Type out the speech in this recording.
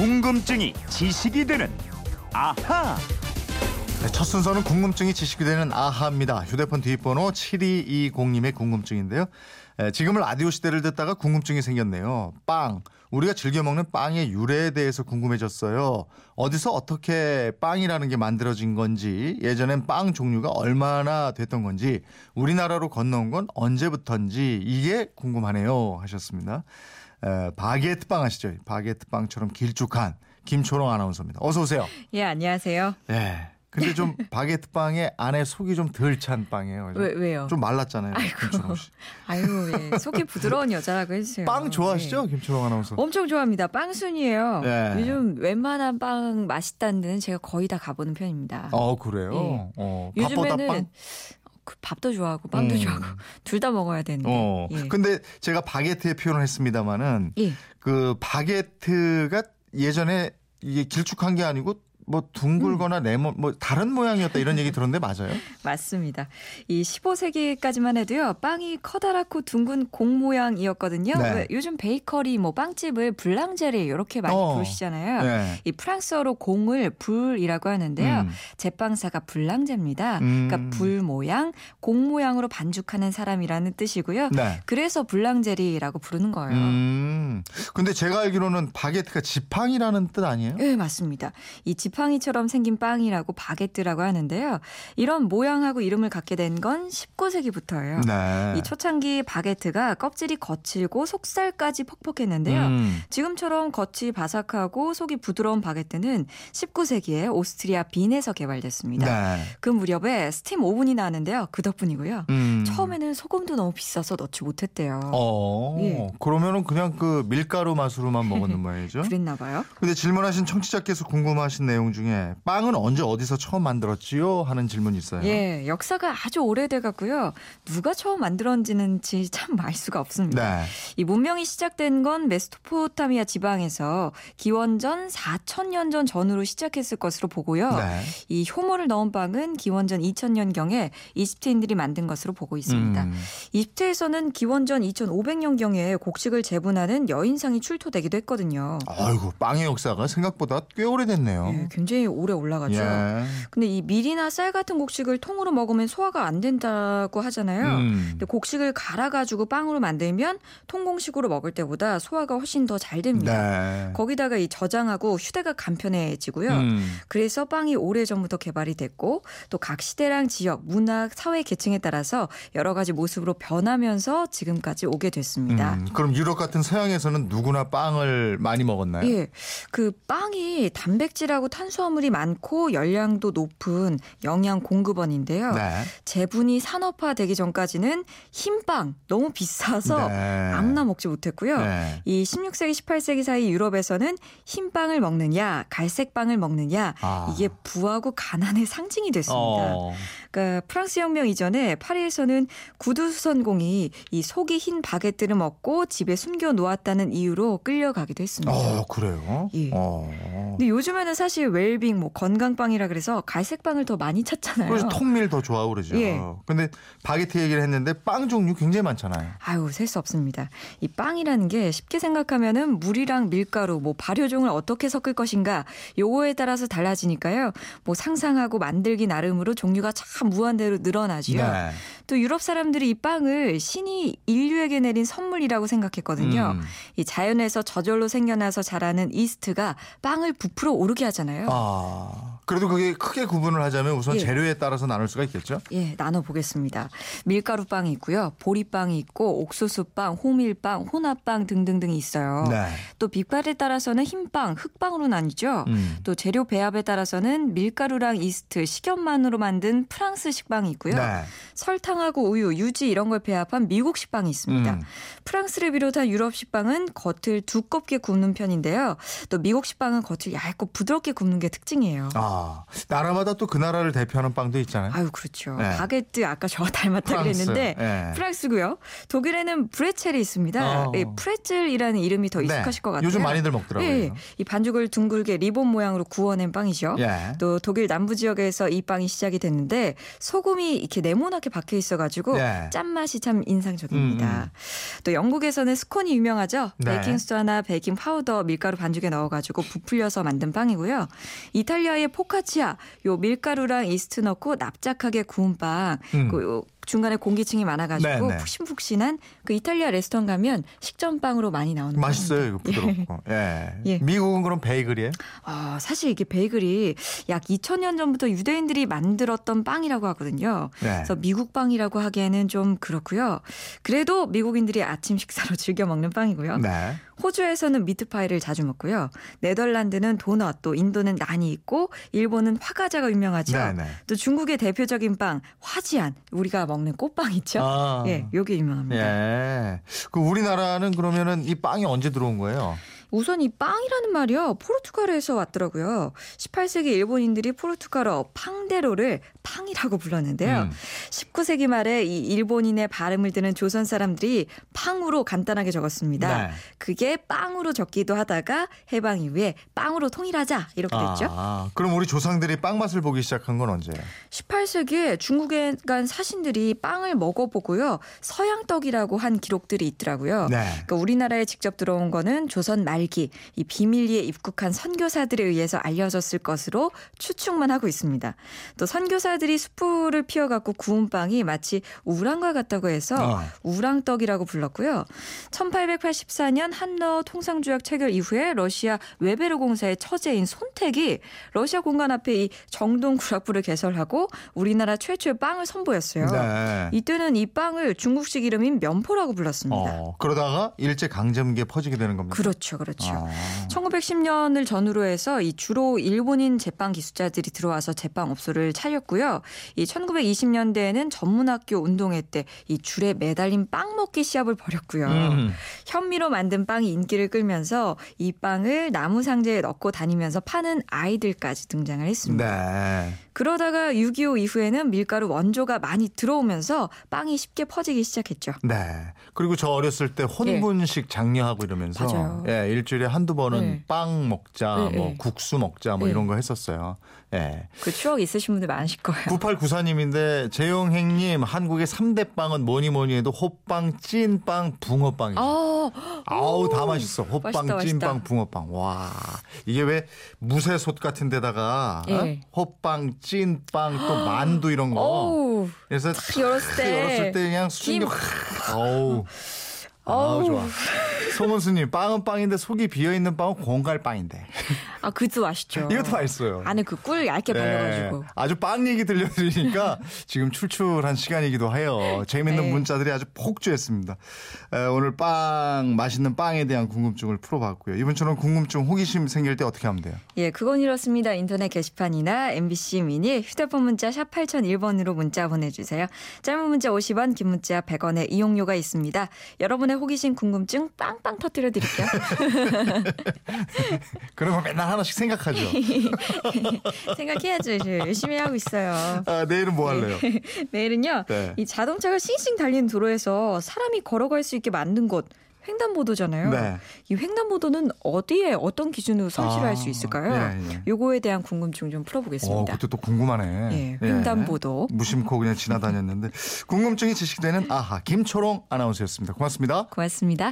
궁금증이 지식이 되는 아하. 네, 첫 순서는 궁금증이 지식이 되는 아하입니다. 휴대폰 뒷번호 7220님의 궁금증인데요. 에, 지금은 라디오 시대를 듣다가 궁금증이 생겼네요. 빵. 우리가 즐겨 먹는 빵의 유래에 대해서 궁금해졌어요. 어디서 어떻게 빵이라는 게 만들어진 건지, 예전엔 빵 종류가 얼마나 됐던 건지, 우리나라로 건너온 건 언제부터인지 이게 궁금하네요. 하셨습니다. 에, 바게트 빵 아시죠? 바게트 빵처럼 길쭉한 김초롱 아나운서입니다. 어서 오세요. 예, 안녕하세요. 예. 근데 좀 바게트 빵의 안에 속이 좀 덜 찬 빵이에요. 왜, 왜요? 좀 말랐잖아요. 아이고. 아유, 예. 속이 부드러운 여자라고 해주세요. 빵 좋아하시죠? 예. 김초롱 아나운서. 엄청 좋아합니다. 빵순이에요. 예. 요즘 웬만한 빵 맛있다는 데는 제가 거의 다 가보는 편입니다. 어, 그래요? 예. 어, 요즘에는 밥도 좋아하고 빵도 음. 좋아하고 둘 다 먹어야 되는데. 어. 예. 근데 제가 바게트에 표현을 했습니다마는 예. 그 바게트가 예전에 이게 길쭉한 게 아니고 뭐 둥글거나 음. 네모 뭐 다른 모양이었다 이런 얘기 들었는데 맞아요? 맞습니다. 이 15세기까지만 해도요, 빵이 커다랗고 둥근 공 모양이었거든요. 네. 왜 요즘 베이커리, 뭐 빵집을 블랑제리 이렇게 많이 어. 부르시잖아요. 네. 이 프랑스어로 공을 불이라고 하는데요. 음. 제빵사가 불랑제입니다. 음. 그러니까 불 모양, 공 모양으로 반죽하는 사람이라는 뜻이고요. 네. 그래서 boulangerie라고 부르는 거예요. 음. 근데 제가 알기로는 바게트가 지팡이라는 뜻 아니에요? 네, 맞습니다. 이 지팡이처럼 생긴 빵이라고 바게트라고 하는데요. 이런 모양하고 이름을 갖게 된 건 19세기부터예요. 네. 이 초창기 바게트가 껍질이 거칠고 속살까지 퍽퍽했는데요. 음. 지금처럼 겉이 바삭하고 속이 부드러운 바게트는 19세기에 오스트리아 빈에서 개발됐습니다. 네. 그 무렵에 스팀 오븐이 나왔는데요. 그 덕분이고요. 음. 처음에는 소금도 너무 비싸서 넣지 못했대요. 어. 예. 그러면은 그냥 그 밀가루 맛으로만 먹었는 모양이죠. 그랬나 봐요. 근데 질문하신 청취자께서 궁금하신 내용 중에 빵은 언제 어디서 처음 만들었지요? 하는 질문이 있어요. 예, 역사가 아주 오래돼 갖고요. 누가 처음 만들었는지 참 알 수가 없습니다. 네. 이 문명이 시작된 건 메소포타미아 지방에서 기원전 4천년 전 전후로 시작했을 것으로 보고요. 네. 이 효모를 넣은 빵은 기원전 2000년경에 이집트인들이 만든 것으로 보고 있습니다. 음. 이집트에서는 기원전 2500년경에 곡식을 재분하는 여인상이 출토되기도 했거든요. 아이고 빵의 역사가 생각보다 꽤 오래됐네요. 예, 굉장히 오래 올라가죠. 예. 근데 이 밀이나 쌀 같은 곡식을 통으로 먹으면 소화가 안 된다고 하잖아요. 음. 근데 곡식을 갈아가지고 빵으로 만들면 통공식으로 먹을 때보다 소화가 훨씬 더 잘 됩니다. 네. 거기다가 이 저장하고 휴대가 간편해지고요. 음. 그래서 빵이 오래 전부터 개발이 됐고 또 각 시대랑 지역, 문화, 사회 계층에 따라서 여러 가지 모습으로 변하면서 지금까지 오게 됐습니다. 음. 그럼 유럽 같은 서양에서는 누구나 빵을 많이 먹었나요? 예. 그 빵이 단백질하고 탄 수화물이 많고 열량도 높은 영양 공급원인데요. 네. 재분이 산업화되기 전까지는 흰빵 너무 비싸서 네. 아무나 먹지 못했고요. 네. 이 16세기, 18세기 사이 유럽에서는 흰빵을 먹느냐, 갈색빵을 먹느냐, 아. 이게 부하고 가난의 상징이 됐습니다. 어. 그러니까 프랑스 혁명 이전에 파리에서는 구두 수선공이 이 속이 흰 바게트를 먹고 집에 숨겨 놓았다는 이유로 끌려가기도 했습니다. 어, 그래요? 예. 어. 근데 요즘에는 사실 웰빙, 뭐 건강빵이라 그래서 갈색빵을 더 많이 찾잖아요. 그래서 통밀 더 좋아하고 그러죠. 예. 근데 바게트 얘기를 했는데 빵 종류 굉장히 많잖아요. 아유, 셀 수 없습니다. 이 빵이라는 게 쉽게 생각하면은 물이랑 밀가루, 뭐 발효종을 어떻게 섞을 것인가 요거에 따라서 달라지니까요. 뭐 상상하고 만들기 나름으로 종류가 참 무한대로 늘어나지요. 네. 또 유럽 사람들이 이 빵을 신이 인류에게 내린 선물이라고 생각했거든요. 음. 이 자연에서 저절로 생겨나서 자라는 이스트가 빵을 부풀어 오르게 하잖아요. 아. 그래도 그게 크게 구분을 하자면 우선 예. 재료에 따라서 나눌 수가 있겠죠? 예, 나눠 보겠습니다. 밀가루빵이 있고요. 보리빵이 있고, 옥수수빵, 호밀빵, 혼합빵 등등등이 있어요. 네. 또 빛깔에 따라서는 흰빵, 흑빵으로 나뉘죠. 음. 또 재료 배합에 따라서는 밀가루랑 이스트, 식염만으로 만든 프랑스 식 빵이 있고요. 네. 설탕하고 우유, 유지 이런 걸 배합한 미국 식 빵이 있습니다. 음. 프랑스를 비롯한 유럽 식 빵은 겉을 두껍게 굽는 편인데요. 또 미국 식 빵은 겉을 얇고 부드럽게 굽는 게 특징이에요. 아, 나라마다 또 그 나라를 대표하는 빵도 있잖아요. 아유 그렇죠. 네. 바게트 아까 저와 닮았다 프랑스. 그랬는데 예. 프랑스고요. 독일에는 브레첼이 있습니다. 어. 이 프레첼이라는 이름이 더 네. 익숙하실 것 같아요. 요즘 많이들 먹더라고요. 예, 이 반죽을 둥글게 리본 모양으로 구워낸 빵이죠. 예. 또 독일 남부 지역에서 이 빵이 시작이 됐는데 소금이 이렇게 네모나게 박혀 있어 가지고 네. 짠맛이 참 인상적입니다. 음, 또 영국에서는 스콘이 유명하죠. 네. 베이킹 소다나 베이킹 파우더, 밀가루 반죽에 넣어 가지고 부풀려서 만든 빵이고요. 이탈리아의 포카치아, 요 밀가루랑 이스트 넣고 납작하게 구운 빵, 음. 그요 중간에 공기층이 많아가지고 네, 네. 푹신푹신한 그 이탈리아 레스토랑 가면 식전빵으로 많이 나오는 맛있어요. 빵입니다. 부드럽고. 예. 예. 미국은 그럼 베이글이에요? 아, 사실 이게 베이글이 약 2000년 전부터 유대인들이 만들었던 빵이라고 하거든요. 네. 그래서 미국 빵이라고 하기에는 좀 그렇고요. 그래도 미국인들이 아침 식사로 즐겨 먹는 빵이고요. 네. 호주에서는 미트파이를 자주 먹고요. 네덜란드는 도넛, 또 인도는 난이 있고 일본은 화과자가 유명하죠. 네, 네. 또 중국의 대표적인 빵 화지안, 우리가 먹는 꽃빵 있죠. 아. 예, 요게 유명합니다. 예. 그 우리나라는 그러면은 이 빵이 언제 들어온 거예요? 우선 이 빵이라는 말이요. 포르투갈에서 왔더라고요. 18세기 일본인들이 포르투갈어 팡데로를 팡이라고 불렀는데요. 음. 19세기 말에 이 일본인의 발음을 듣는 조선 사람들이 팡으로 간단하게 적었습니다. 네. 그게 빵으로 적기도 하다가 해방 이후에 빵으로 통일하자 이렇게 됐죠. 아, 그럼 우리 조상들이 빵 맛을 보기 시작한 건 언제예요? 18세기에 중국에 간 사신들이 빵을 먹어보고요. 서양 떡이라고 한 기록들이 있더라고요. 네. 그러니까 우리나라에 직접 들어온 거는 조선 말기 이 비밀리에 입국한 선교사들에 의해서 알려졌을 것으로 추측만 하고 있습니다. 또 선교사들이 숯불을 피워갖고 구운 빵이 마치 우랑과 같다고 해서 어. 우랑떡이라고 불렀고요. 1884년 한러 통상조약 체결 이후에 러시아 웨베르 공사의 처제인 손택이 러시아 공간 앞에 이 정동 구락부를 개설하고 우리나라 최초의 빵을 선보였어요. 네. 이때는 이 빵을 중국식 이름인 면포라고 불렀습니다. 어, 그러다가 일제 강점기에 퍼지게 되는 겁니다. 그렇죠, 그렇죠. 아. 1910년을 전후로 해서 이 주로 일본인 제빵 기술자들이 들어와서 제빵 업소를 차렸고요. 이 1920년대에는 전문학교 운동회 때 이 줄에 매달린 빵 먹기 시합을 벌였고요. 음. 현미로 만든 빵이 인기를 끌면서 이 빵을 나무 상자에 넣고 다니면서 파는 아이들까지 등장을 했습니다. 네. 그러다가 6.25 이후에는 밀가루 원조가 많이 들어오면서 빵이 쉽게 퍼지기 시작했죠. 네. 그리고 저 어렸을 때 혼분식 장려하고 이러면서 예. 맞아요. 예, 일주일에 한두 번은 네. 빵 먹자, 네, 뭐 네. 국수 먹자 뭐 네. 이런 거 했었어요. 예. 그 추억 있으신 분들 많으실 거예요. 9894님인데 재용행님 한국의 3대 빵은 뭐니 뭐니 해도 호빵, 찐빵, 붕어빵이죠. 아, 아우 다 맛있어. 호빵, 맛있다, 맛있다. 찐빵, 붕어빵. 와 이게 왜 무쇠솥 같은 데다가 어? 예. 호빵, 찐빵 또 만두 이런 거. 어우, 그래서 탁 열었을 때. 열었을 때 그냥 김. 확. 어우. 어우. 좋아. 송은수님 빵은 빵인데 속이 비어 있는 빵은 공갈빵인데. 아, 그도 맛있죠. 이것도 맛있어요. 안에 그 꿀 얇게 네. 발라가지고. 아주 빵 얘기 들려드리니까 지금 출출한 시간이기도 해요. 재밌는 네. 문자들이 아주 폭주했습니다. 에, 오늘 빵 맛있는 빵에 대한 궁금증을 풀어봤고요. 이분처럼 궁금증 호기심 생길 때 어떻게 하면 돼요? 예, 그건 이렇습니다. 인터넷 게시판이나 MBC 미니 휴대폰 문자 샵 8001번으로 문자 보내주세요. 짧은 문자 50원, 긴 문자 100원의 이용료가 있습니다. 여러분의 호기심 궁금증 빵빵 터뜨려 드릴게요. 그러면 맨날 하나씩 생각하죠. 생각해야죠. 저 열심히 하고 있어요. 아, 내일은 뭐 할래요? 내일은요. 네. 이 자동차가 싱싱 달리는 도로에서 사람이 걸어갈 수 있게 만든 곳 횡단보도잖아요. 네. 이 횡단보도는 어디에 어떤 기준으로 설치를 아, 할수 있을까요? 예, 예. 요거에 대한 궁금증 좀 어, 풀어보겠습니다. 그때 또 궁금하네. 예, 횡단보도. 무심코 그냥 지나다녔는데 궁금증이 지식되는 아하 김초롱 아나운서였습니다. 고맙습니다. 고맙습니다.